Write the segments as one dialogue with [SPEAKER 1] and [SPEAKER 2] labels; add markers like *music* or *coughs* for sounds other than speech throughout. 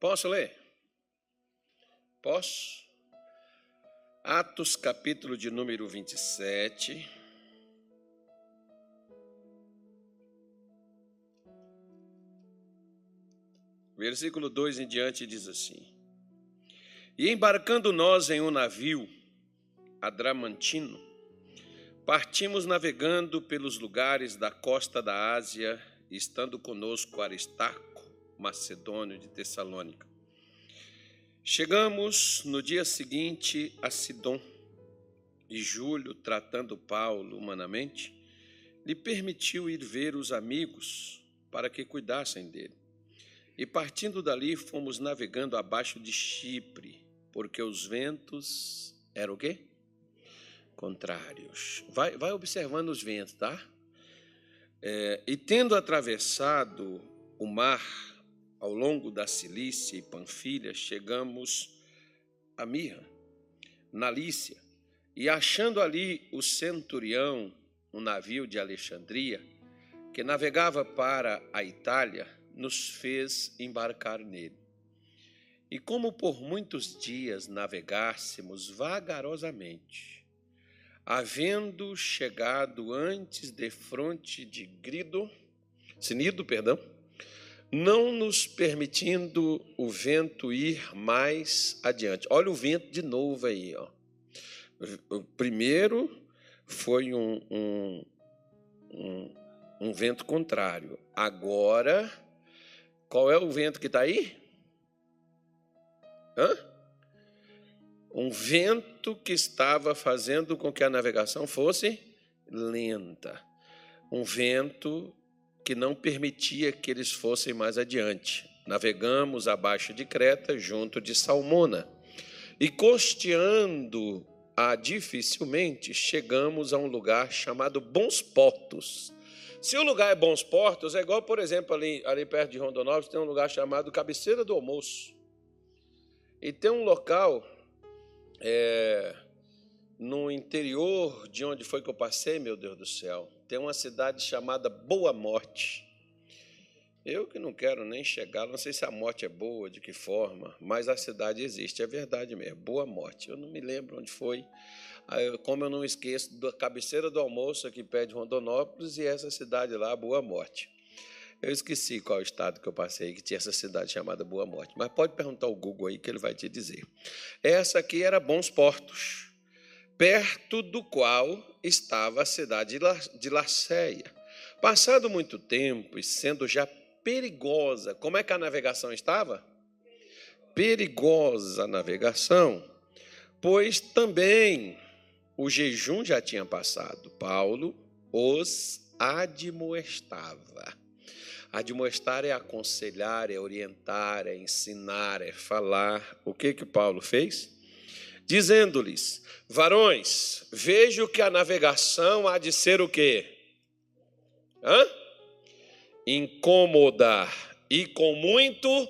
[SPEAKER 1] Posso ler? Posso? Atos, capítulo de número 27. Versículo 2 em diante diz assim: E embarcando nós em um navio, Adramantino, partimos navegando pelos lugares da costa da Ásia, estando conosco Aristarco, macedônio de Tessalônica. Chegamos no dia seguinte a Sidom, e Júlio, tratando Paulo humanamente, lhe permitiu ir ver os amigos para que cuidassem dele. E partindo dali, fomos navegando abaixo de Chipre, porque os ventos eram o quê? Contrários. Vai, vai observando os ventos, tá? É, e tendo atravessado o mar ao longo da Cilícia e Panfilha, chegamos a Mirra, na Lícia, e achando ali o centurião, um navio de Alexandria, que navegava para a Itália, nos fez embarcar nele. E como por muitos dias navegássemos vagarosamente, havendo chegado antes de fronte de Grido, Sinido, perdão, não nos permitindo o vento ir mais adiante. Olha o vento de novo aí, ó. O primeiro foi um, um, um, um vento contrário. Agora qual é o vento que está aí? Hã? Um vento que estava fazendo com que a navegação fosse lenta. Um vento que não permitia que eles fossem mais adiante. Navegamos abaixo de Creta, junto de Salmona. E costeando a dificilmente, chegamos a um lugar chamado Bons Portos se o lugar é Bons Portos, é igual, por exemplo, ali, ali perto de Rondonópolis, tem um lugar chamado Cabeceira do Almoço. E tem um local é, no interior de onde foi que eu passei, meu Deus do céu, tem uma cidade chamada Boa Morte. Eu que não quero nem chegar, não sei se a morte é boa, de que forma, mas a cidade existe, é verdade mesmo, Boa Morte. Eu não me lembro onde foi, como eu não esqueço da cabeceira do almoço aqui perto de Rondonópolis e essa cidade lá, Boa Morte. Eu esqueci qual estado que eu passei que tinha essa cidade chamada Boa Morte, mas pode perguntar ao Google aí que ele vai te dizer. Essa aqui era Bons Portos, perto do qual estava a cidade de Laceia. Passado muito tempo e sendo já perigosa, como é que a navegação estava? Perigosa a navegação, pois também o jejum já tinha passado. Paulo os admoestava. Admoestar é aconselhar, é orientar, é ensinar, é falar. O que que Paulo fez? Dizendo-lhes: Varões, vejo que a navegação há de ser o quê? Hã? Incomodar e com muito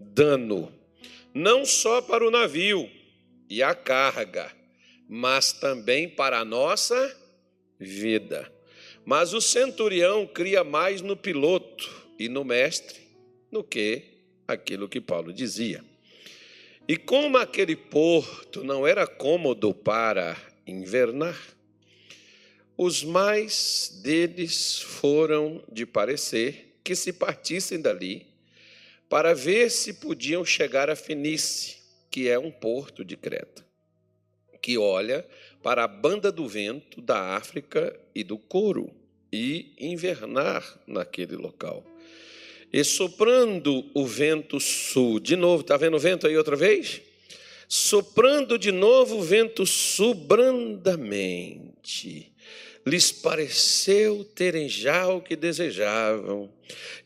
[SPEAKER 1] dano, não só para o navio e a carga, mas também para a nossa vida. Mas o centurião cria mais no piloto e no mestre do que aquilo que Paulo dizia. E como aquele porto não era cômodo para invernar, os mais deles foram de parecer que se partissem dali para ver se podiam chegar a Fenice, que é um porto de Creta que olha para a banda do vento da África e do couro e invernar naquele local. E soprando o vento sul, de novo, está vendo o vento aí outra vez? Soprando de novo o vento sul brandamente, lhes pareceu terem já o que desejavam,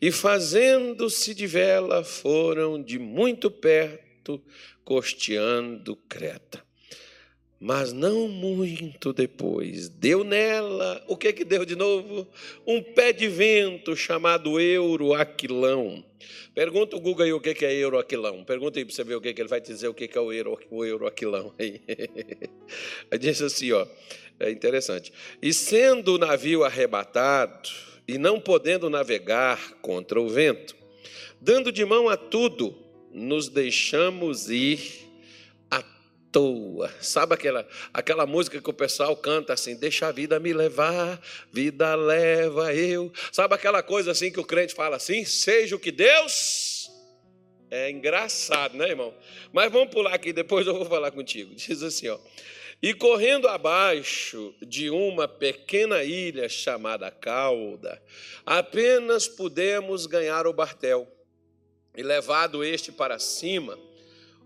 [SPEAKER 1] e fazendo-se de vela, foram de muito perto, costeando Creta. Mas não muito depois, deu nela, o que que deu de novo? Um pé de vento chamado Euroaquilão. Pergunta o Google aí o que que é Euroaquilão. Pergunta aí para você ver o que que ele vai dizer o que que é o, o Euroaquilão *laughs* aí. Diz assim, ó, é interessante. E sendo o navio arrebatado e não podendo navegar contra o vento, dando de mão a tudo, nos deixamos ir toa. Sabe aquela, aquela música que o pessoal canta assim: Deixa a vida me levar, vida leva eu. Sabe aquela coisa assim que o crente fala assim: Seja o que Deus. É engraçado, né, irmão? Mas vamos pular aqui, depois eu vou falar contigo. Diz assim, ó. E correndo abaixo de uma pequena ilha chamada Cauda, apenas pudemos ganhar o bartel. E levado este para cima,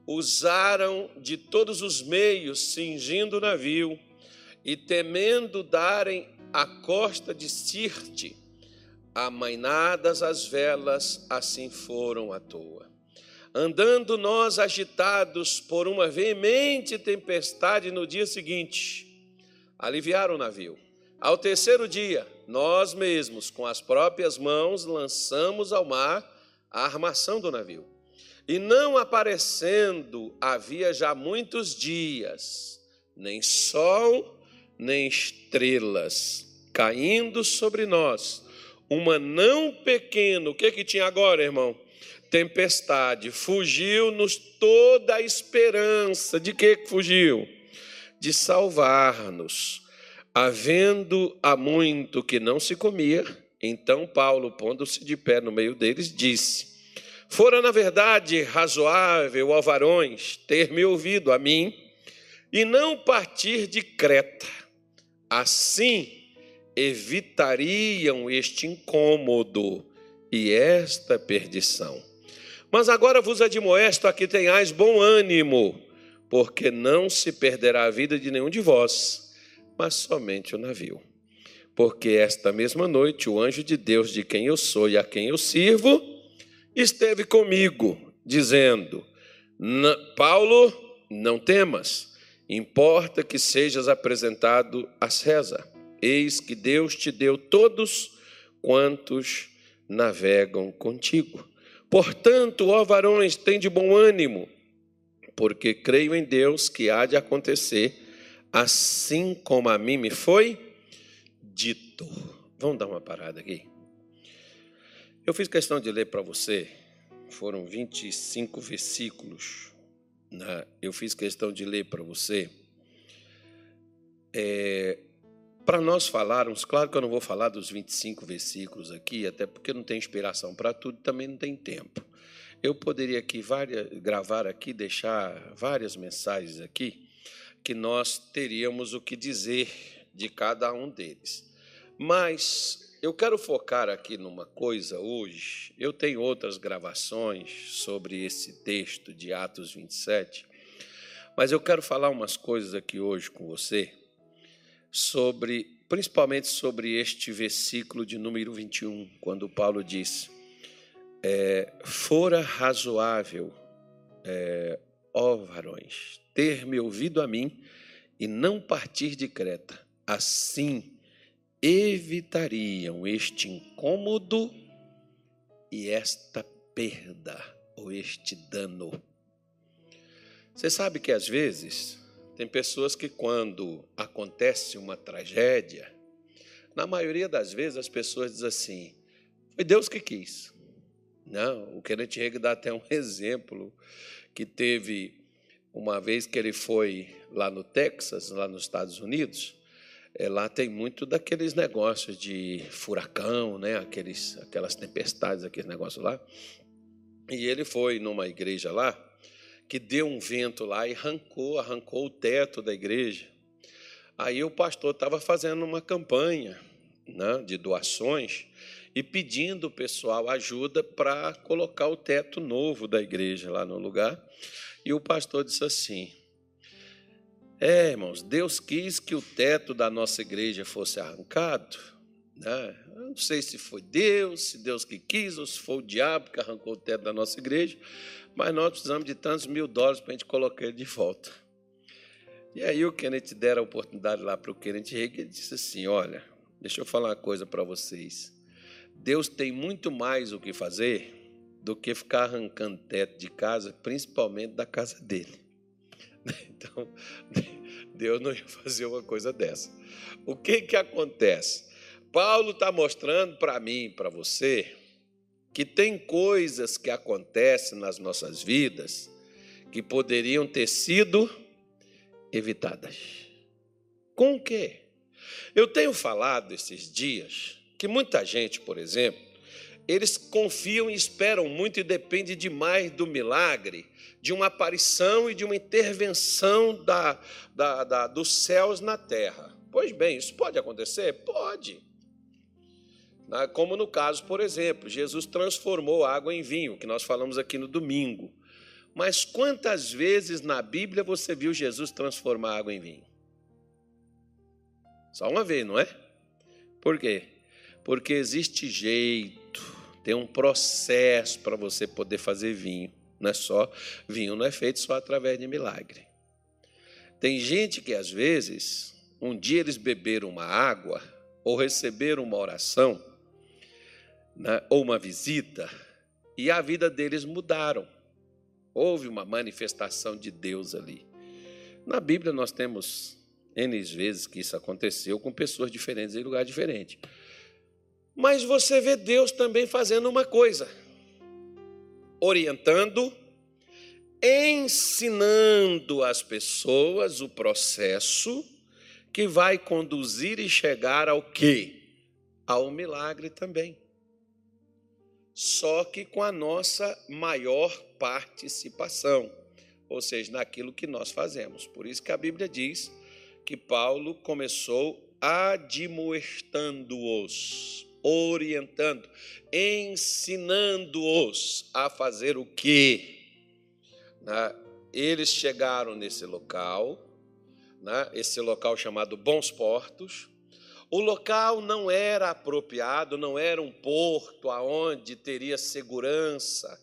[SPEAKER 1] usaram de todos os meios, cingindo o navio, e temendo darem a costa de Sirte, amainadas as velas, assim foram à toa andando nós agitados por uma veemente tempestade no dia seguinte, aliviaram o navio. Ao terceiro dia, nós mesmos, com as próprias mãos, lançamos ao mar a armação do navio. E não aparecendo havia já muitos dias, nem sol, nem estrelas caindo sobre nós, uma não pequeno, o que que tinha agora, irmão? tempestade. Fugiu-nos toda a esperança. De que fugiu? De salvar-nos. Havendo há muito que não se comia, então Paulo, pondo-se de pé no meio deles, disse: Fora, na verdade, razoável, ó varões, ter me ouvido a mim e não partir de Creta. Assim evitariam este incômodo e esta perdição. Mas agora vos admoesto a que tenhais bom ânimo, porque não se perderá a vida de nenhum de vós, mas somente o navio. Porque esta mesma noite o anjo de Deus, de quem eu sou e a quem eu sirvo, esteve comigo, dizendo: Paulo, não temas, importa que sejas apresentado a César. Eis que Deus te deu todos quantos navegam contigo. Portanto, ó varões, tem de bom ânimo, porque creio em Deus que há de acontecer, assim como a mim me foi dito. Vamos dar uma parada aqui. Eu fiz questão de ler para você, foram 25 versículos. Né? Eu fiz questão de ler para você é, para nós falarmos, claro que eu não vou falar dos 25 versículos aqui, até porque não tem inspiração para tudo, também não tem tempo. Eu poderia aqui várias, gravar aqui, deixar várias mensagens aqui, que nós teríamos o que dizer de cada um deles. Mas eu quero focar aqui numa coisa hoje. Eu tenho outras gravações sobre esse texto de Atos 27, mas eu quero falar umas coisas aqui hoje com você sobre, principalmente sobre este versículo de número 21, quando Paulo diz: é, Fora razoável, é, ó varões, ter me ouvido a mim e não partir de Creta, assim evitariam este incômodo e esta perda ou este dano. Você sabe que às vezes tem pessoas que, quando acontece uma tragédia, na maioria das vezes as pessoas dizem assim: foi Deus que quis. Não, o Kenneth Hagin dá até um *laughs* exemplo que teve uma vez que ele foi lá no Texas, lá nos Estados Unidos, é, lá tem muito daqueles negócios de furacão, né? Aqueles, aquelas tempestades, aqueles negócios lá. E ele foi numa igreja lá, que deu um vento lá e arrancou, arrancou o teto da igreja. Aí o pastor estava fazendo uma campanha né, de doações e pedindo o pessoal ajuda para colocar o teto novo da igreja lá no lugar. E o pastor disse assim: É, irmãos, Deus quis que o teto da nossa igreja fosse arrancado. Né? Não sei se foi Deus, se Deus que quis, ou se foi o diabo que arrancou o teto da nossa igreja, mas nós precisamos de tantos mil dólares para a gente colocar ele de volta. E aí o Kenneth deram a oportunidade lá para o Kenneth Reagan e disse assim, olha, deixa eu falar uma coisa para vocês. Deus tem muito mais o que fazer do que ficar arrancando teto de casa, principalmente da casa dele. *laughs* Então, Deus não ia fazer uma coisa dessa. O que, que acontece? Paulo está mostrando para mim, para você, que tem coisas que acontecem nas nossas vidas que poderiam ter sido evitadas. Com o quê? Eu tenho falado esses dias que muita gente, por exemplo, eles confiam e esperam muito e depende demais do milagre, de uma aparição e de uma intervenção da, da, da, dos céus na terra. Pois bem, isso pode acontecer? Pode. Como no caso, por exemplo, Jesus transformou água em vinho, que nós falamos aqui no domingo. Mas quantas vezes na Bíblia você viu Jesus transformar água em vinho? Só uma vez, não é? Por quê? Porque existe jeito, tem um processo para você poder fazer vinho. Não é só vinho, não é feito só através de milagre. Tem gente que às vezes, um dia eles beberam uma água ou receberam uma oração né, ou uma visita e a vida deles mudaram. Houve uma manifestação de Deus ali. Na Bíblia nós temos N vezes que isso aconteceu com pessoas diferentes em lugar diferente. Mas você vê Deus também fazendo uma coisa: orientando, ensinando as pessoas o processo que vai conduzir e chegar ao quê? Ao milagre também só que com a nossa maior participação, ou seja, naquilo que nós fazemos. Por isso que a Bíblia diz que Paulo começou admoestando-os, orientando, ensinando-os a fazer o quê? Né? Eles chegaram nesse local, né? esse local chamado Bons Portos, o local não era apropriado, não era um porto aonde teria segurança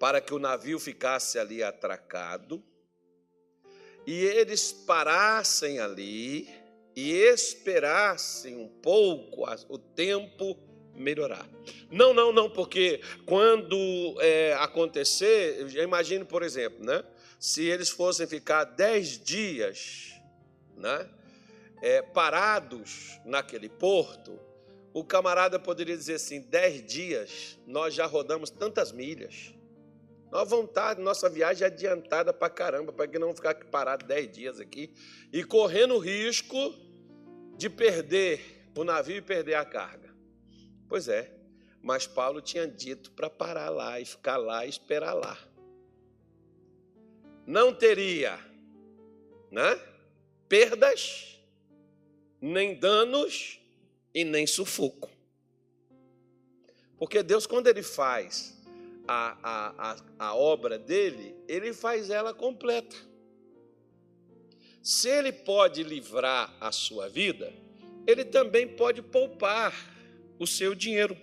[SPEAKER 1] para que o navio ficasse ali atracado. E eles parassem ali e esperassem um pouco o tempo melhorar. Não, não, não, porque quando é, acontecer, eu imagino, por exemplo, né? Se eles fossem ficar dez dias, né? é, parados naquele porto, o camarada poderia dizer assim: dez dias nós já rodamos tantas milhas. Nós estar, nossa viagem é adiantada para caramba, para que não ficar parado dez dias aqui e correndo risco de perder o navio e perder a carga. Pois é, mas Paulo tinha dito para parar lá e ficar lá e esperar lá. Não teria, né? Perdas nem danos e nem sufoco. Porque Deus, quando Ele faz a, a, a, a obra dele, Ele faz ela completa. Se Ele pode livrar a sua vida, Ele também pode poupar o seu dinheiro,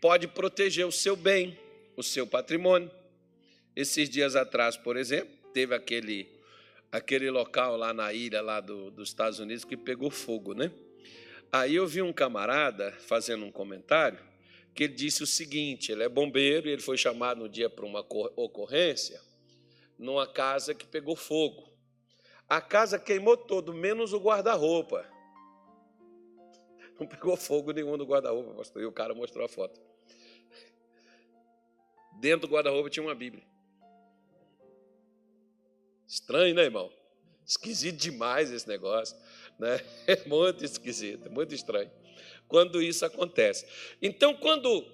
[SPEAKER 1] pode proteger o seu bem, o seu patrimônio. Esses dias atrás, por exemplo, teve aquele aquele local lá na ilha lá do, dos Estados Unidos que pegou fogo, né? Aí eu vi um camarada fazendo um comentário que ele disse o seguinte: ele é bombeiro e ele foi chamado um dia para uma ocorrência numa casa que pegou fogo. A casa queimou todo, menos o guarda-roupa. Não pegou fogo nenhum no guarda-roupa, pastor. E o cara mostrou a foto. Dentro do guarda-roupa tinha uma Bíblia. Estranho, né, irmão? Esquisito demais esse negócio, né? É *laughs* muito esquisito, muito estranho. Quando isso acontece. Então, quando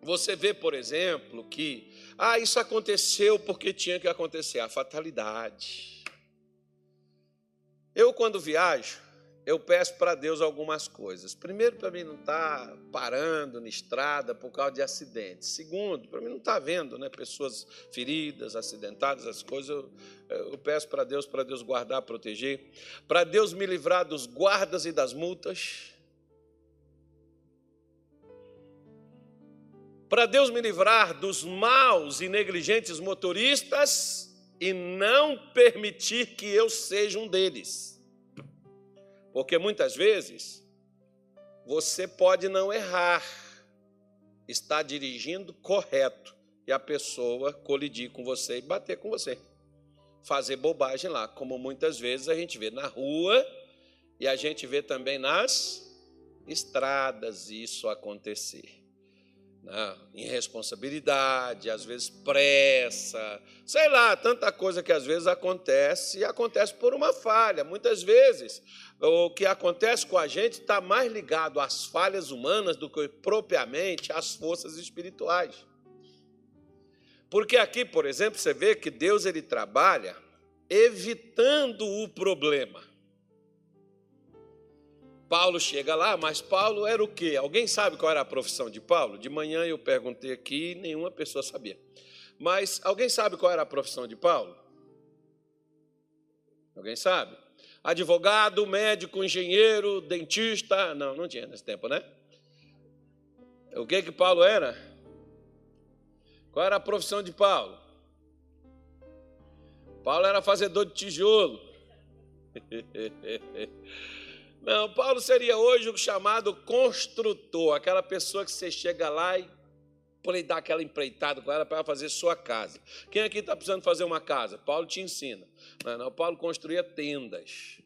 [SPEAKER 1] você vê, por exemplo, que ah, isso aconteceu porque tinha que acontecer, a fatalidade. Eu, quando viajo, eu peço para Deus algumas coisas. Primeiro, para mim não estar tá parando na estrada por causa de acidentes. Segundo, para mim não estar tá vendo né, pessoas feridas, acidentadas, as coisas. Eu, eu peço para Deus, para Deus guardar, proteger. Para Deus me livrar dos guardas e das multas. Para Deus me livrar dos maus e negligentes motoristas e não permitir que eu seja um deles. Porque muitas vezes você pode não errar, estar dirigindo correto e a pessoa colidir com você e bater com você. Fazer bobagem lá, como muitas vezes a gente vê na rua e a gente vê também nas estradas isso acontecer. Né? irresponsabilidade, às vezes pressa, sei lá, tanta coisa que às vezes acontece e acontece por uma falha. Muitas vezes o que acontece com a gente está mais ligado às falhas humanas do que propriamente às forças espirituais. Porque aqui, por exemplo, você vê que Deus ele trabalha evitando o problema. Paulo chega lá, mas Paulo era o quê? Alguém sabe qual era a profissão de Paulo? De manhã eu perguntei aqui, nenhuma pessoa sabia. Mas alguém sabe qual era a profissão de Paulo? Alguém sabe? Advogado, médico, engenheiro, dentista? Não, não tinha nesse tempo, né? O que que Paulo era? Qual era a profissão de Paulo? Paulo era fazedor de tijolo. *laughs* Não, Paulo seria hoje o chamado construtor, aquela pessoa que você chega lá e pode dar aquela empreitada com ela para fazer sua casa. Quem aqui está precisando fazer uma casa? Paulo te ensina. Não, não, Paulo construía tendas.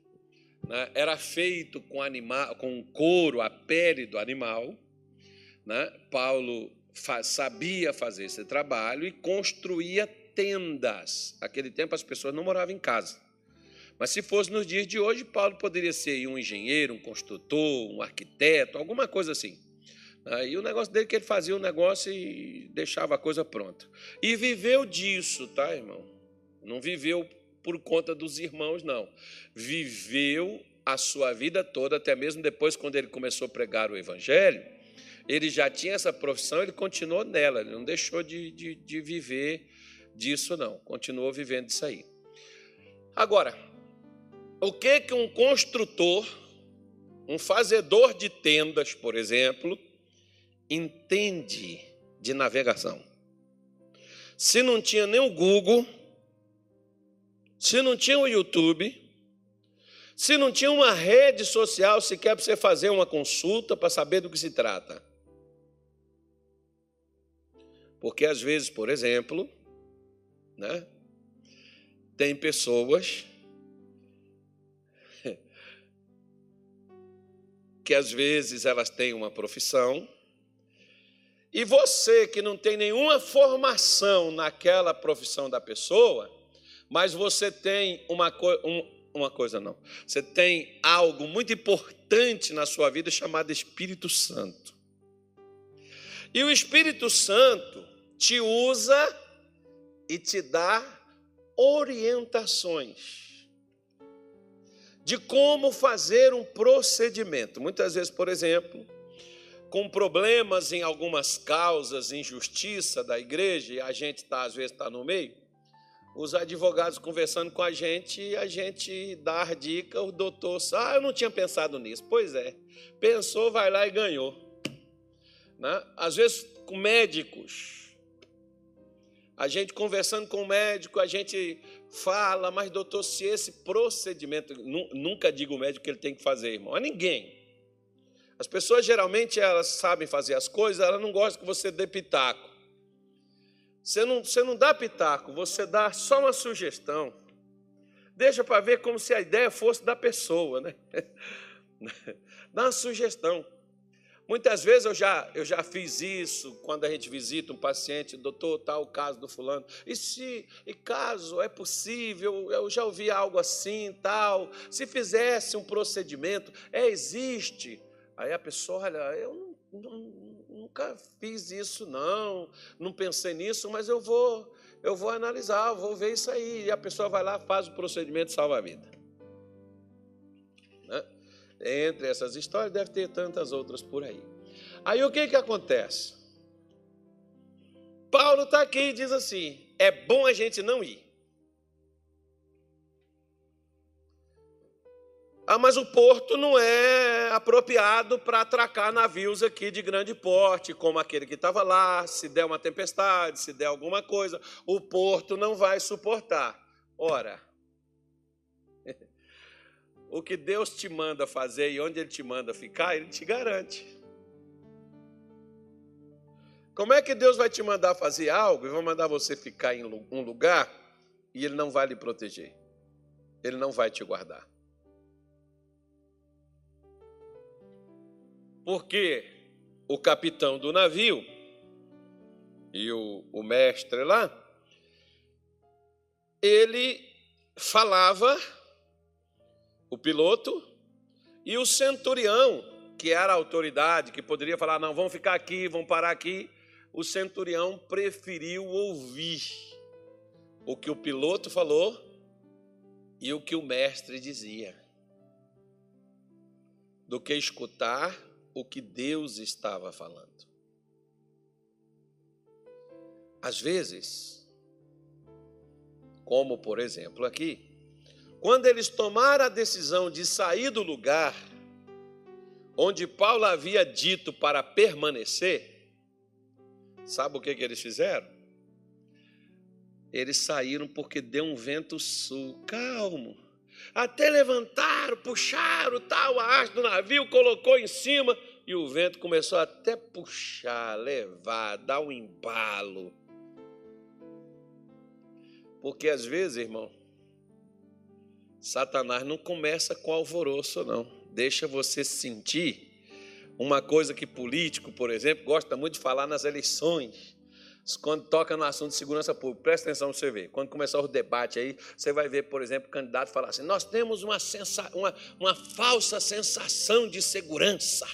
[SPEAKER 1] Né? Era feito com, animal, com couro, a pele do animal. Né? Paulo sabia fazer esse trabalho e construía tendas. Naquele tempo as pessoas não moravam em casa. Mas se fosse nos dias de hoje, Paulo poderia ser um engenheiro, um construtor, um arquiteto, alguma coisa assim. E o negócio dele é que ele fazia o negócio e deixava a coisa pronta. E viveu disso, tá, irmão? Não viveu por conta dos irmãos, não. Viveu a sua vida toda, até mesmo depois, quando ele começou a pregar o Evangelho, ele já tinha essa profissão, ele continuou nela, ele não deixou de, de, de viver disso, não. Continuou vivendo disso aí. Agora, o que que um construtor, um fazedor de tendas, por exemplo, entende de navegação? Se não tinha nem o Google, se não tinha o YouTube, se não tinha uma rede social sequer para você fazer uma consulta para saber do que se trata. Porque às vezes, por exemplo, né, tem pessoas que às vezes elas têm uma profissão, e você que não tem nenhuma formação naquela profissão da pessoa, mas você tem uma, co um, uma coisa não, você tem algo muito importante na sua vida chamado Espírito Santo. E o Espírito Santo te usa e te dá orientações de como fazer um procedimento. Muitas vezes, por exemplo, com problemas em algumas causas, injustiça da igreja, e a gente tá, às vezes está no meio, os advogados conversando com a gente, a gente dá a dica, o doutor, ah, eu não tinha pensado nisso. Pois é, pensou, vai lá e ganhou. Né? Às vezes, com médicos, a gente conversando com o médico, a gente fala, mas doutor, se esse procedimento, nunca digo o médico que ele tem que fazer, irmão, a ninguém. As pessoas geralmente elas sabem fazer as coisas, elas não gostam que você dê pitaco. Você não, você não dá pitaco, você dá só uma sugestão. Deixa para ver como se a ideia fosse da pessoa, né? *laughs* Dá uma sugestão. Muitas vezes eu já, eu já fiz isso quando a gente visita um paciente, doutor, tal tá caso do fulano. E se, e caso é possível, eu já ouvi algo assim, tal. Se fizesse um procedimento, é, existe. Aí a pessoa, olha, eu não, nunca fiz isso, não, não pensei nisso, mas eu vou, eu vou analisar, vou ver isso aí. E a pessoa vai lá, faz o procedimento e salva a vida. Entre essas histórias, deve ter tantas outras por aí. Aí o que, que acontece? Paulo está aqui e diz assim: é bom a gente não ir. Ah, mas o porto não é apropriado para atracar navios aqui de grande porte, como aquele que estava lá. Se der uma tempestade, se der alguma coisa, o porto não vai suportar. Ora, o que Deus te manda fazer e onde Ele te manda ficar, Ele te garante. Como é que Deus vai te mandar fazer algo e vai mandar você ficar em um lugar e Ele não vai lhe proteger? Ele não vai te guardar. Porque o capitão do navio e o, o mestre lá, ele falava, o piloto, e o centurião, que era a autoridade, que poderia falar: não, vamos ficar aqui, vamos parar aqui. O centurião preferiu ouvir o que o piloto falou e o que o mestre dizia, do que escutar o que Deus estava falando. Às vezes, como por exemplo aqui, quando eles tomaram a decisão de sair do lugar onde Paulo havia dito para permanecer, sabe o que, que eles fizeram? Eles saíram porque deu um vento sul, calmo. Até levantaram, puxaram tal, a haste do navio, colocou em cima e o vento começou até puxar, levar, dar um embalo. Porque às vezes, irmão, Satanás não começa com alvoroço, não. Deixa você sentir uma coisa que político, por exemplo, gosta muito de falar nas eleições. Quando toca no assunto de segurança pública, presta atenção para você ver. Quando começar o debate aí, você vai ver, por exemplo, o candidato falar assim: nós temos uma, sensa uma, uma falsa sensação de segurança.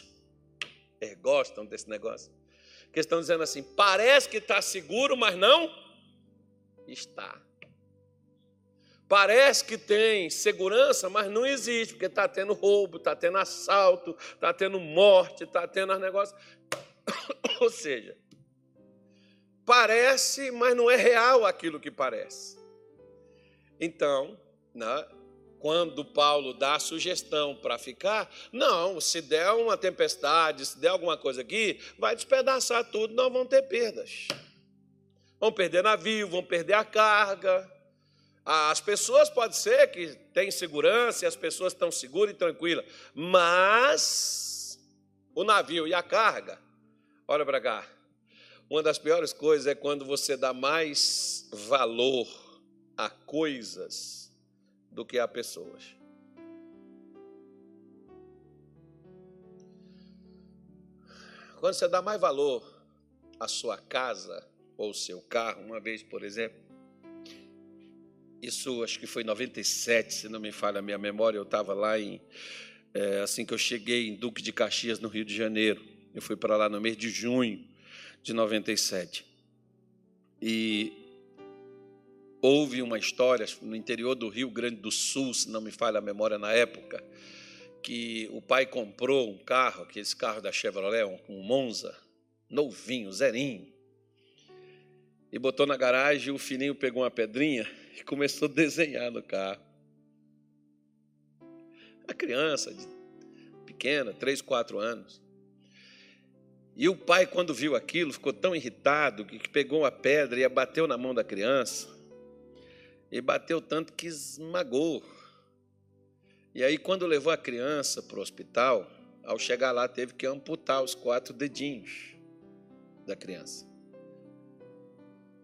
[SPEAKER 1] Eles gostam desse negócio. Que estão dizendo assim: parece que está seguro, mas não está. Parece que tem segurança, mas não existe, porque está tendo roubo, está tendo assalto, está tendo morte, está tendo as negócios. *coughs* Ou seja, parece, mas não é real aquilo que parece. Então, né, quando Paulo dá a sugestão para ficar, não, se der uma tempestade, se der alguma coisa aqui, vai despedaçar tudo, não vão ter perdas. Vão perder navio, vão perder a carga as pessoas pode ser que têm segurança e as pessoas estão seguras e tranquilas, mas o navio e a carga, olha para cá. Uma das piores coisas é quando você dá mais valor a coisas do que a pessoas. Quando você dá mais valor à sua casa ou seu carro, uma vez, por exemplo, isso acho que foi em 97, se não me falha a minha memória. Eu estava lá em. É, assim que eu cheguei em Duque de Caxias, no Rio de Janeiro. Eu fui para lá no mês de junho de 97. E houve uma história no interior do Rio Grande do Sul, se não me falha a memória na época, que o pai comprou um carro, aquele carro da Chevrolet, um Monza, novinho, zerinho, e botou na garagem. O filhinho pegou uma pedrinha e começou a desenhar no carro. A criança pequena, três, quatro anos. E o pai, quando viu aquilo, ficou tão irritado que pegou uma pedra e bateu na mão da criança. E bateu tanto que esmagou. E aí, quando levou a criança para o hospital, ao chegar lá, teve que amputar os quatro dedinhos da criança.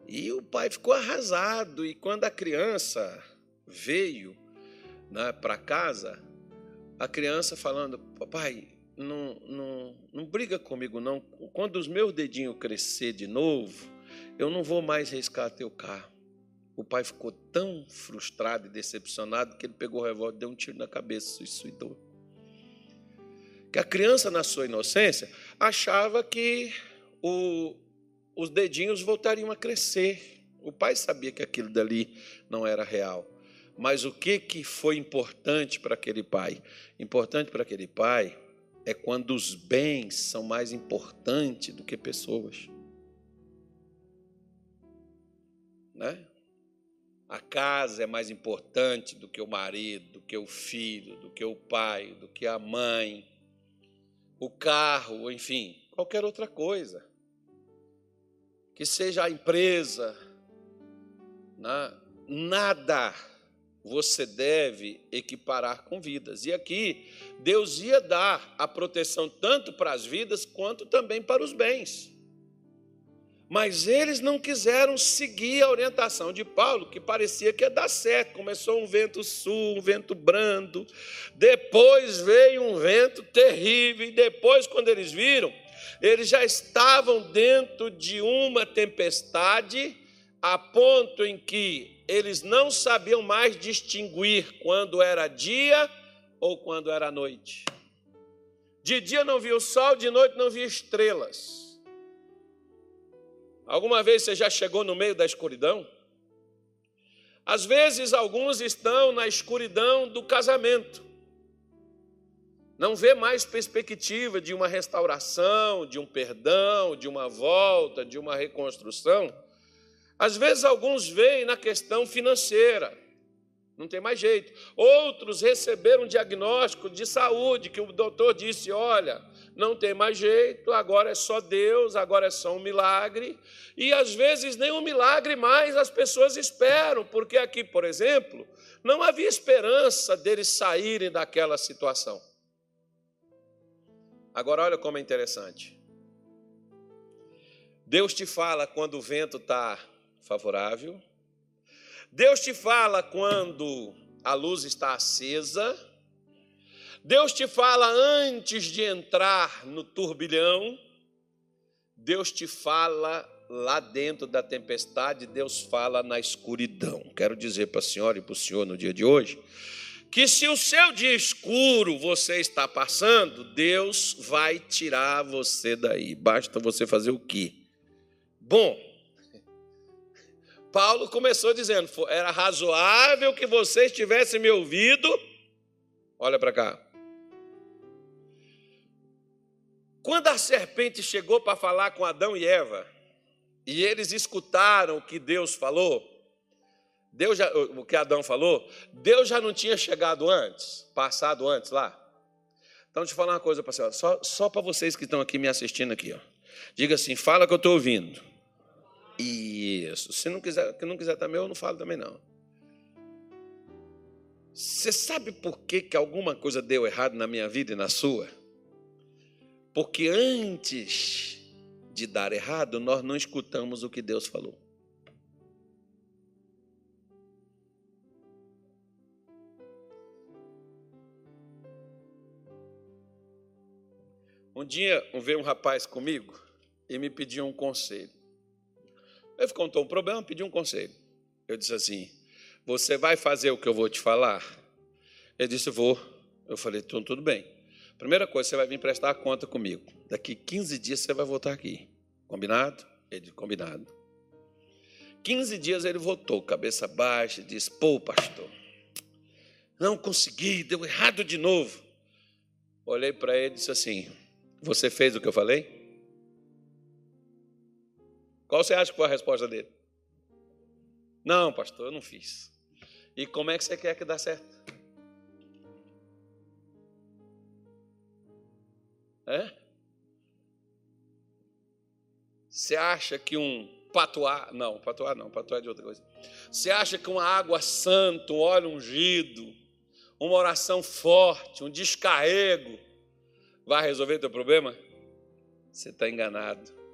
[SPEAKER 1] E o pai ficou arrasado. E quando a criança veio né, para casa, a criança falando: Papai, não, não, não briga comigo, não. Quando os meus dedinhos crescer de novo, eu não vou mais riscar teu carro. O pai ficou tão frustrado e decepcionado que ele pegou o revólver e deu um tiro na cabeça, suicidou. Que a criança, na sua inocência, achava que o, os dedinhos voltariam a crescer. O pai sabia que aquilo dali não era real. Mas o que, que foi importante para aquele pai? Importante para aquele pai é quando os bens são mais importantes do que pessoas. Né? A casa é mais importante do que o marido, do que o filho, do que o pai, do que a mãe, o carro, enfim, qualquer outra coisa que seja a empresa, né? nada você deve equiparar com vidas. E aqui, Deus ia dar a proteção tanto para as vidas quanto também para os bens. Mas eles não quiseram seguir a orientação de Paulo, que parecia que ia dar certo. Começou um vento sul, um vento brando, depois veio um vento terrível, e depois, quando eles viram, Eles já estavam dentro de uma tempestade, a ponto em que eles não sabiam mais distinguir quando era dia ou quando era noite. De dia não via o sol, de noite não via estrelas. Alguma vez você já chegou no meio da escuridão? Às vezes, alguns estão na escuridão do casamento. Não vê mais perspectiva de uma restauração, de um perdão, de uma volta, de uma reconstrução. Às vezes, alguns veem na questão financeira. Não tem mais jeito. Outros receberam um diagnóstico de saúde, que o doutor disse: olha, não tem mais jeito, agora é só Deus, agora é só um milagre. E às vezes nem um milagre mais as pessoas esperam, porque aqui, por exemplo, não havia esperança deles saírem daquela situação. Agora, olha como é interessante. Deus te fala quando o vento está favorável, Deus te fala quando a luz está acesa. Deus te fala antes de entrar no turbilhão. Deus te fala lá dentro da tempestade, Deus fala na escuridão. Quero dizer para a senhora e para o senhor no dia de hoje que se o seu dia escuro você está passando, Deus vai tirar você daí. Basta você fazer o quê? Bom, Paulo começou dizendo: era razoável que vocês tivessem me ouvido. Olha para cá. Quando a serpente chegou para falar com Adão e Eva, e eles escutaram o que Deus falou, Deus já, o que Adão falou, Deus já não tinha chegado antes, passado antes lá. Então, deixa eu falar uma coisa para senhora, só, só para vocês que estão aqui me assistindo aqui. Ó. Diga assim, fala que eu estou ouvindo. Isso. Se não quiser, que não quiser também, eu não falo também não. Você sabe por que, que alguma coisa deu errado na minha vida e na sua? Porque antes de dar errado, nós não escutamos o que Deus falou. Um dia veio um rapaz comigo e me pediu um conselho. Ele contou um problema, pediu um conselho. Eu disse assim: Você vai fazer o que eu vou te falar? Ele disse: Vou. Eu falei: Então, tudo bem. Primeira coisa, você vai vir prestar conta comigo. Daqui 15 dias você vai voltar aqui. Combinado? Ele disse: Combinado. 15 dias ele voltou, cabeça baixa, e disse: Pô, pastor, não consegui, deu errado de novo. Olhei para ele e disse assim: Você fez o que eu falei? Qual você acha que foi a resposta dele? Não, pastor, eu não fiz. E como é que você quer que dê certo? É? Você acha que um patuá, não, patuá não, patuá é de outra coisa. Você acha que uma água santa, um óleo ungido, uma oração forte, um descarrego, vai resolver teu problema? Você está enganado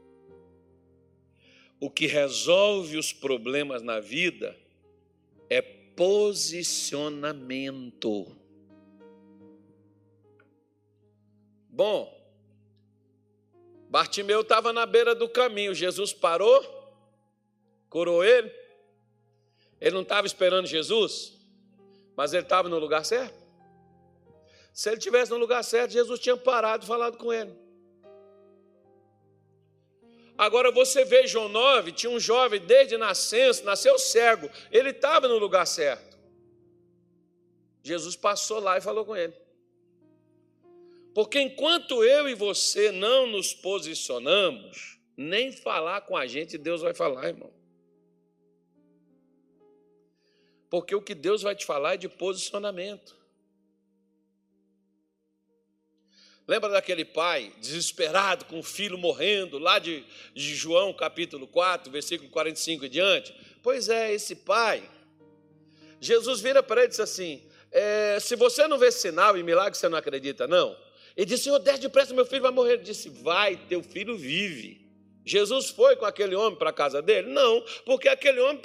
[SPEAKER 1] o que resolve os problemas na vida é posicionamento. Bom, Bartimeu estava na beira do caminho, Jesus parou, curou ele. Ele não estava esperando Jesus, mas ele estava no lugar certo. Se ele tivesse no lugar certo, Jesus tinha parado e falado com ele. Agora você vê João 9, tinha um jovem desde nascença, nasceu cego, ele estava no lugar certo. Jesus passou lá e falou com ele. Porque enquanto eu e você não nos posicionamos, nem falar com a gente Deus vai falar, irmão. Porque o que Deus vai te falar é de posicionamento. Lembra daquele pai desesperado com o filho morrendo, lá de, João capítulo 4, versículo 45 e diante? Pois é, esse pai. Jesus vira para ele e diz assim: é, Se você não vê sinal e milagre, você não acredita, não? Ele disse: Senhor, desce depressa, meu filho vai morrer. Ele disse: Vai, teu filho vive. Jesus foi com aquele homem para a casa dele? Não, porque aquele homem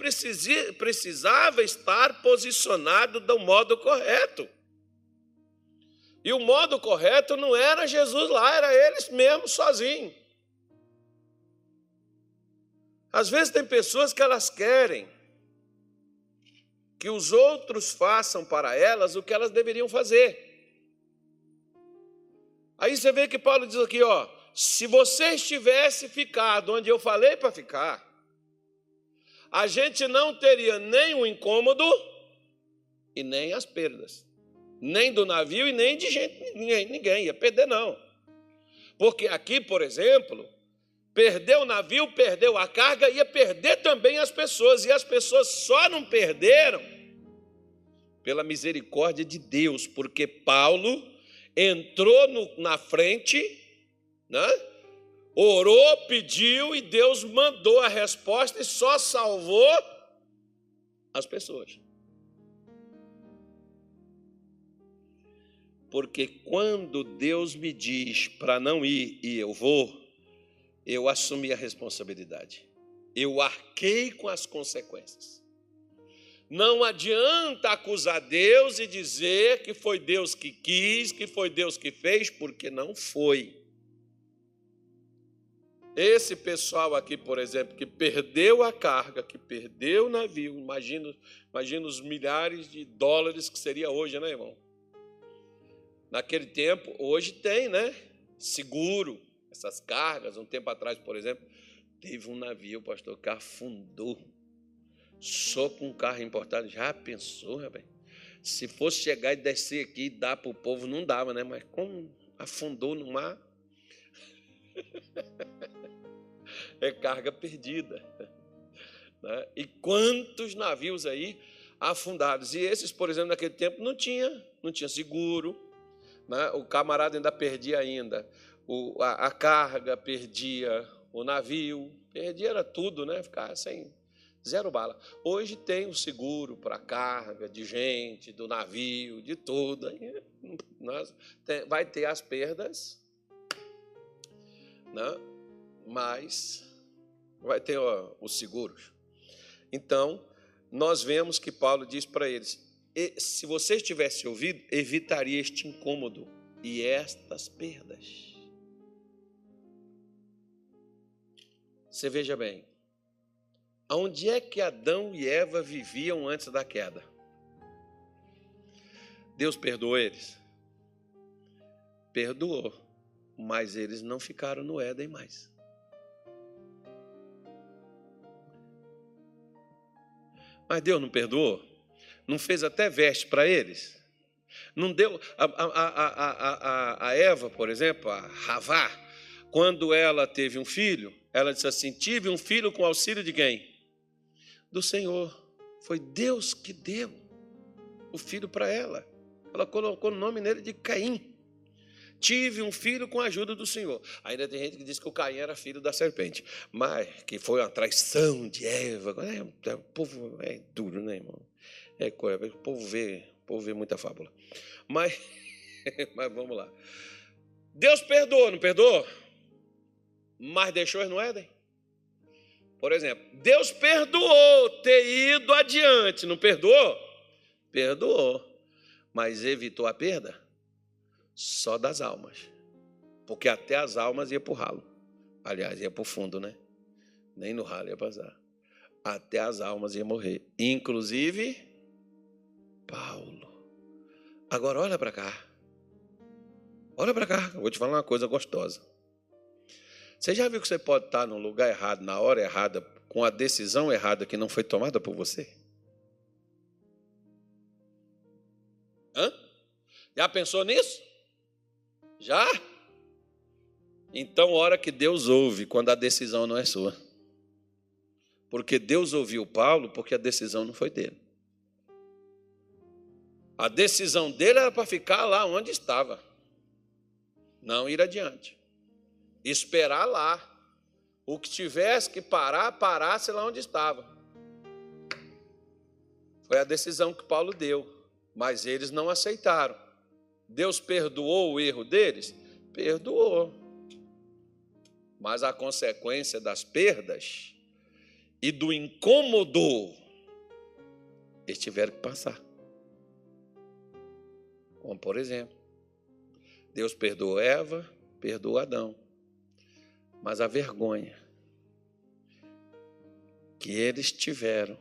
[SPEAKER 1] precisava estar posicionado do modo correto. E o modo correto não era Jesus lá, era eles mesmos sozinhos. Às vezes tem pessoas que elas querem que os outros façam para elas o que elas deveriam fazer. Aí você vê que Paulo diz aqui, ó, se vocês tivessem ficado onde eu falei para ficar, a gente não teria nem o incômodo e nem as perdas. Nem do navio e nem de gente, ninguém, ninguém ia perder, não. Porque aqui, por exemplo, perdeu o navio, perdeu a carga, ia perder também as pessoas, e as pessoas só não perderam pela misericórdia de Deus, porque Paulo entrou no, na frente, né? orou, pediu e Deus mandou a resposta e só salvou as pessoas. Porque quando Deus me diz para não ir e eu vou, eu assumi a responsabilidade. Eu arquei com as consequências. Não adianta acusar Deus e dizer que foi Deus que quis, que foi Deus que fez, porque não foi. Esse pessoal aqui, por exemplo, que perdeu a carga, que perdeu o navio, imagina, imagina os milhares de dólares que seria hoje, né, irmão? Naquele tempo, hoje tem, né? Seguro, essas cargas. Um tempo atrás, por exemplo, teve um navio, pastor, que afundou só com um carro importado. Já pensou, rapaz? Se fosse chegar e descer aqui e dar para o povo, não dava, né? Mas como afundou no mar, *laughs* é carga perdida. Né? E quantos navios aí afundados? E esses, por exemplo, naquele tempo não tinha, não tinha seguro. Né? O camarada ainda perdia ainda o, a, a carga, perdia o navio, perdia era tudo, né? Ficava sem zero bala. Hoje tem o seguro para carga de gente, do navio, de tudo. Tem, vai ter as perdas, né? mas vai ter ó, os seguros. Então, nós vemos que Paulo diz para eles: se vocês tivessem ouvido, evitaria este incômodo e estas perdas. Você veja bem, Onde é que Adão e Eva viviam antes da queda? Deus perdoou eles? Perdoou, mas eles não ficaram no Éden mais. Mas Deus não perdoou? Não fez até veste para eles? Não deu. A, a, a, a, Eva, por exemplo, a Ravá, quando ela teve um filho, ela disse assim: Tive um filho com auxílio de quem? do Senhor. Foi Deus que deu o filho para ela. Ela colocou o nome nele de Caim. Tive um filho com a ajuda do Senhor. Ainda tem gente que diz que o Caim era filho da serpente, mas que foi uma traição de Eva. É, é, o povo é duro, né, irmão? É o povo vê, o povo vê muita fábula. Mas, *laughs* mas vamos lá. Deus perdoou, não perdoou? Mas deixou no Éden? Por exemplo, Deus perdoou ter ido adiante, não perdoou? Perdoou, mas evitou a perda só das almas, porque até as almas ia para o ralo. Aliás, ia para o fundo, né? Nem no ralo ia passar. Até as almas iam morrer, inclusive Paulo. Agora olha para cá. Olha para cá, vou te falar uma coisa gostosa. Você já viu que você pode estar no lugar errado, na hora errada, com a decisão errada que não foi tomada por você? Hã? Já pensou nisso? Já? Então, hora que Deus ouve quando a decisão não é sua. Porque Deus ouviu Paulo porque a decisão não foi dele. A decisão dele era para ficar lá onde estava, não ir adiante esperar lá. O que tivesse que parar, parasse lá onde estava. Foi a decisão que Paulo deu, mas eles não aceitaram. Deus perdoou o erro deles? Perdoou. Mas a consequência das perdas e do incômodo, eles tiveram que passar. Como por exemplo, Deus perdoou Eva, perdoou Adão. Mas a vergonha que eles tiveram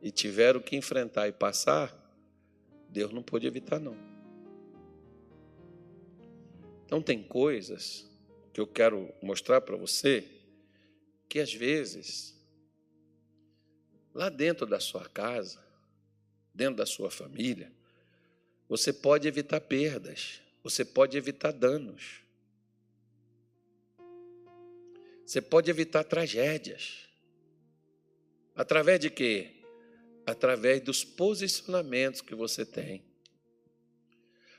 [SPEAKER 1] e tiveram que enfrentar e passar, Deus não pôde evitar, não. Então, tem coisas que eu quero mostrar para você que às vezes, lá dentro da sua casa, dentro da sua família, você pode evitar perdas, você pode evitar danos, você pode evitar tragédias. Através de quê? Através dos posicionamentos que você tem.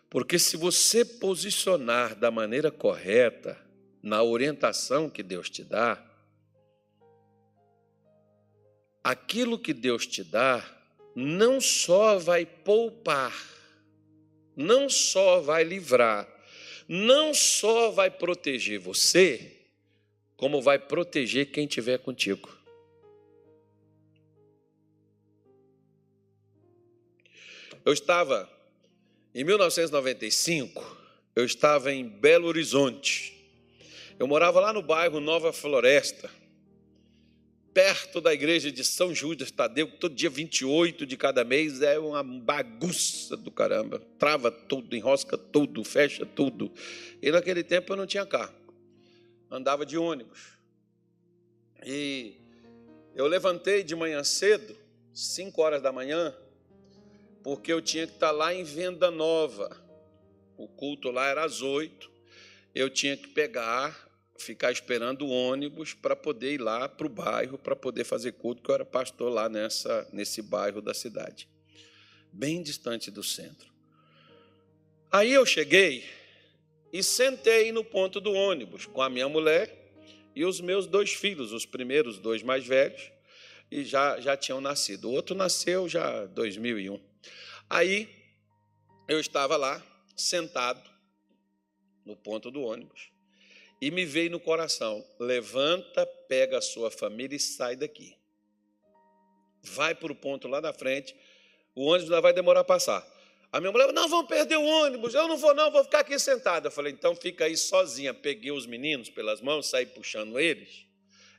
[SPEAKER 1] Porque se você posicionar da maneira correta, na orientação que Deus te dá, aquilo que Deus te dá não só vai poupar, não só vai livrar, não só vai proteger você, como vai proteger quem estiver contigo. Eu estava, em 1995, eu estava em Belo Horizonte. Eu morava lá no bairro Nova Floresta, perto da igreja de São Judas Tadeu, todo dia 28 de cada mês é uma bagunça do caramba. Trava tudo, enrosca tudo, fecha tudo. E naquele tempo eu não tinha carro. Andava de ônibus. E eu levantei de manhã cedo, 5 horas da manhã, porque eu tinha que estar lá em Venda Nova. O culto lá era às 8. Eu tinha que pegar ficar esperando o ônibus para poder ir lá para o bairro para poder fazer culto, que eu era pastor lá nessa, nesse bairro da cidade, bem distante do centro. Aí eu cheguei e sentei no ponto do ônibus com a minha mulher e os meus dois filhos, os primeiros dois mais velhos, e já, já tinham nascido. O outro nasceu já em 2001. Aí eu estava lá, sentado no ponto do ônibus, e me veio no coração: levanta, pega a sua família e sai daqui. Vai para o ponto lá na frente, o ônibus não vai demorar a passar. A minha mulher, não, vamos perder o ônibus, eu não vou, não, vou ficar aqui sentada. Eu falei, então fica aí sozinha. Peguei os meninos pelas mãos, saí puxando eles,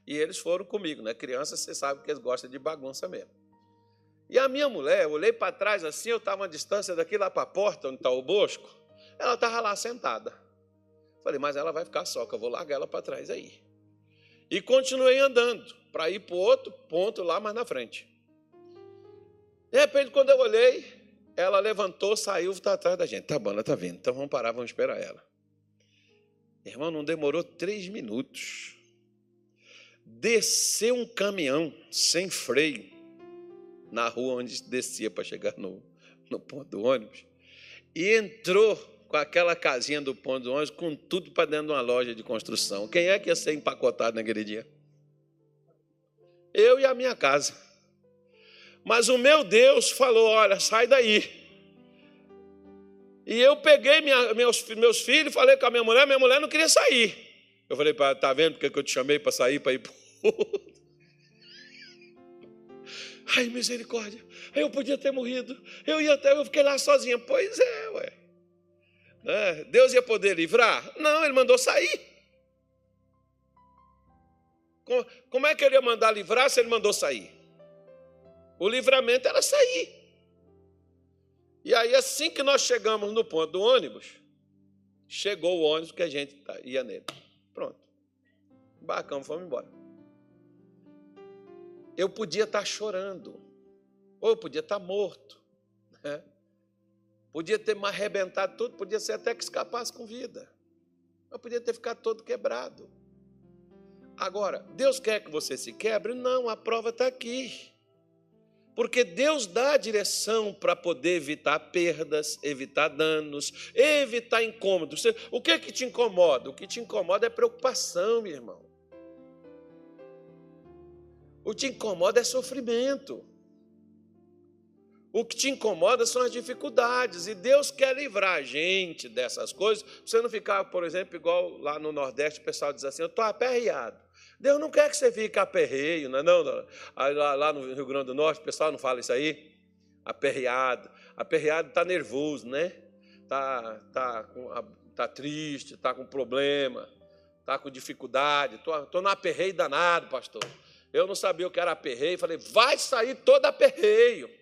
[SPEAKER 1] e eles foram comigo, né? Criança, você sabe que eles gostam de bagunça mesmo. E a minha mulher, eu olhei para trás assim, eu estava a distância daqui lá para a porta, onde está o bosco, ela estava lá sentada. Falei, mas ela vai ficar só, que eu vou largar ela para trás aí. E continuei andando para ir para outro ponto lá mais na frente. De repente, quando eu olhei, ela levantou, saiu, está atrás da gente. Tá bom, ela está vindo. Então vamos parar, vamos esperar ela. Irmão, não demorou três minutos. Desceu um caminhão sem freio na rua onde descia para chegar no, no ponto do ônibus e entrou com aquela casinha do ponto do ônibus, com tudo para dentro de uma loja de construção. Quem é que ia ser empacotado naquele dia? Eu e a minha casa. Mas o meu Deus falou: olha, sai daí. E eu peguei minha, meus, meus filhos, falei com a minha mulher, minha mulher não queria sair. Eu falei, para tá vendo porque eu te chamei para sair, para ir para *laughs* Ai, misericórdia, eu podia ter morrido. Eu ia até, eu fiquei lá sozinha. Pois é, ué. Né? Deus ia poder livrar? Não, ele mandou sair. Como é que ele ia mandar livrar se ele mandou sair? O livramento era sair. E aí, assim que nós chegamos no ponto do ônibus, chegou o ônibus que a gente tá, ia nele. Pronto. Embarcamos, fomos embora. Eu podia estar chorando, ou eu podia estar morto. Né? Podia ter arrebentado tudo, podia ser até que escapasse com vida. Mas podia ter ficado todo quebrado. Agora, Deus quer que você se quebre? Não, a prova está aqui. Porque Deus dá a direção para poder evitar perdas, evitar danos, evitar incômodos. O que é que te incomoda? O que te incomoda é preocupação, meu irmão. O que te incomoda é sofrimento. O que te incomoda são as dificuldades, e Deus quer livrar a gente dessas coisas, você não ficar, por exemplo, igual lá no Nordeste, o pessoal diz assim: eu estou aperreado. Deus não quer que você fique aperreio, não é? Não, não. Lá, no Rio Grande do Norte, o pessoal não fala isso aí? Aperreado. Aperreado está nervoso, né? Está tá, tá, está triste, está com problema, está com dificuldade, estou no aperreio danado, pastor. Eu não sabia o que era aperreio, falei, vai sair todo aperreio.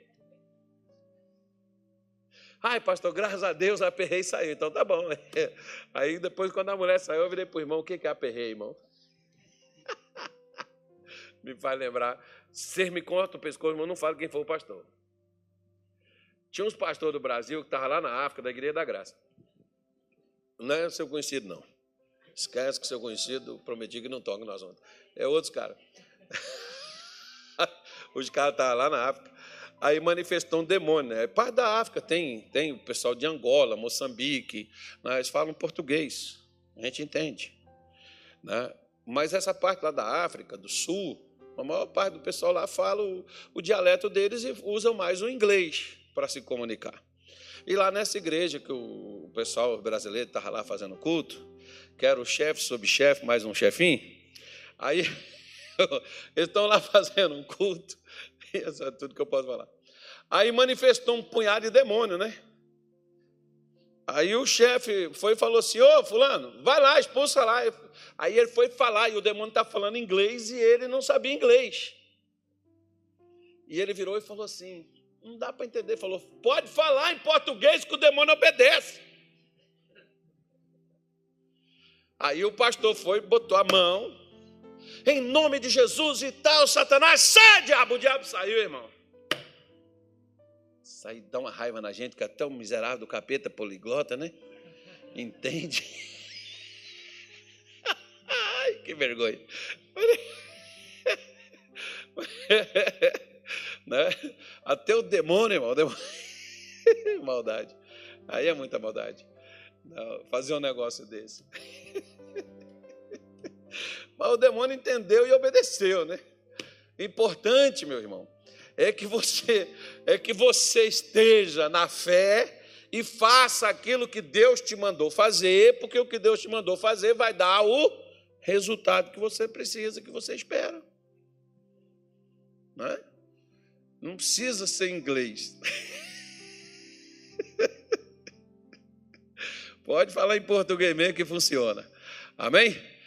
[SPEAKER 1] Ai, pastor, graças a Deus, aperreio saiu. Então tá bom. *laughs* Aí depois, quando a mulher saiu, eu virei para o irmão, o que é aperreio, irmão? *laughs* me faz lembrar. Ser me corta o pescoço, mas não fala quem foi o pastor. Tinha uns pastores do Brasil que estavam lá na África, da Igreja da Graça. Não é seu conhecido, não. Esquece que seu conhecido, prometi que não toca nós ontem. É outros caras. *laughs* Os caras estavam lá na África. Aí manifestou um demônio. Né? É parte da África, tem, tem o pessoal de Angola, Moçambique, né? eles falam português. A gente entende. Né? Mas essa parte lá da África, do Sul, a maior parte do pessoal lá fala o, o dialeto deles e usam mais o inglês para se comunicar. E lá nessa igreja que o pessoal brasileiro estava lá fazendo culto, que era o chefe, subchefe, mais um chefinho, aí *laughs* eles estão lá fazendo um culto, *laughs* isso é tudo que eu posso falar. Aí manifestou um punhado de demônio, né? Aí o chefe foi e falou assim: Ô, Fulano, vai lá, expulsa lá. Aí ele foi falar, e o demônio está falando inglês e ele não sabia inglês. E ele virou e falou assim: Não dá para entender. Falou: Pode falar em português que o demônio obedece. Aí o pastor foi, botou a mão, em nome de Jesus e tal, Satanás, sai, diabo! O diabo saiu, irmão. Aí dá uma raiva na gente, que é tão miserável do capeta poliglota, né? Entende? *laughs* Ai, que vergonha. *laughs* né? Até o demônio, irmão. O demônio... *laughs* maldade. Aí é muita maldade. Não, fazer um negócio desse. Mas o demônio entendeu e obedeceu, né? Importante, meu irmão, é que você é que você esteja na fé e faça aquilo que Deus te mandou fazer, porque o que Deus te mandou fazer vai dar o resultado que você precisa, que você espera. Não, é? Não precisa ser inglês. *laughs* Pode falar em português mesmo que funciona. Amém?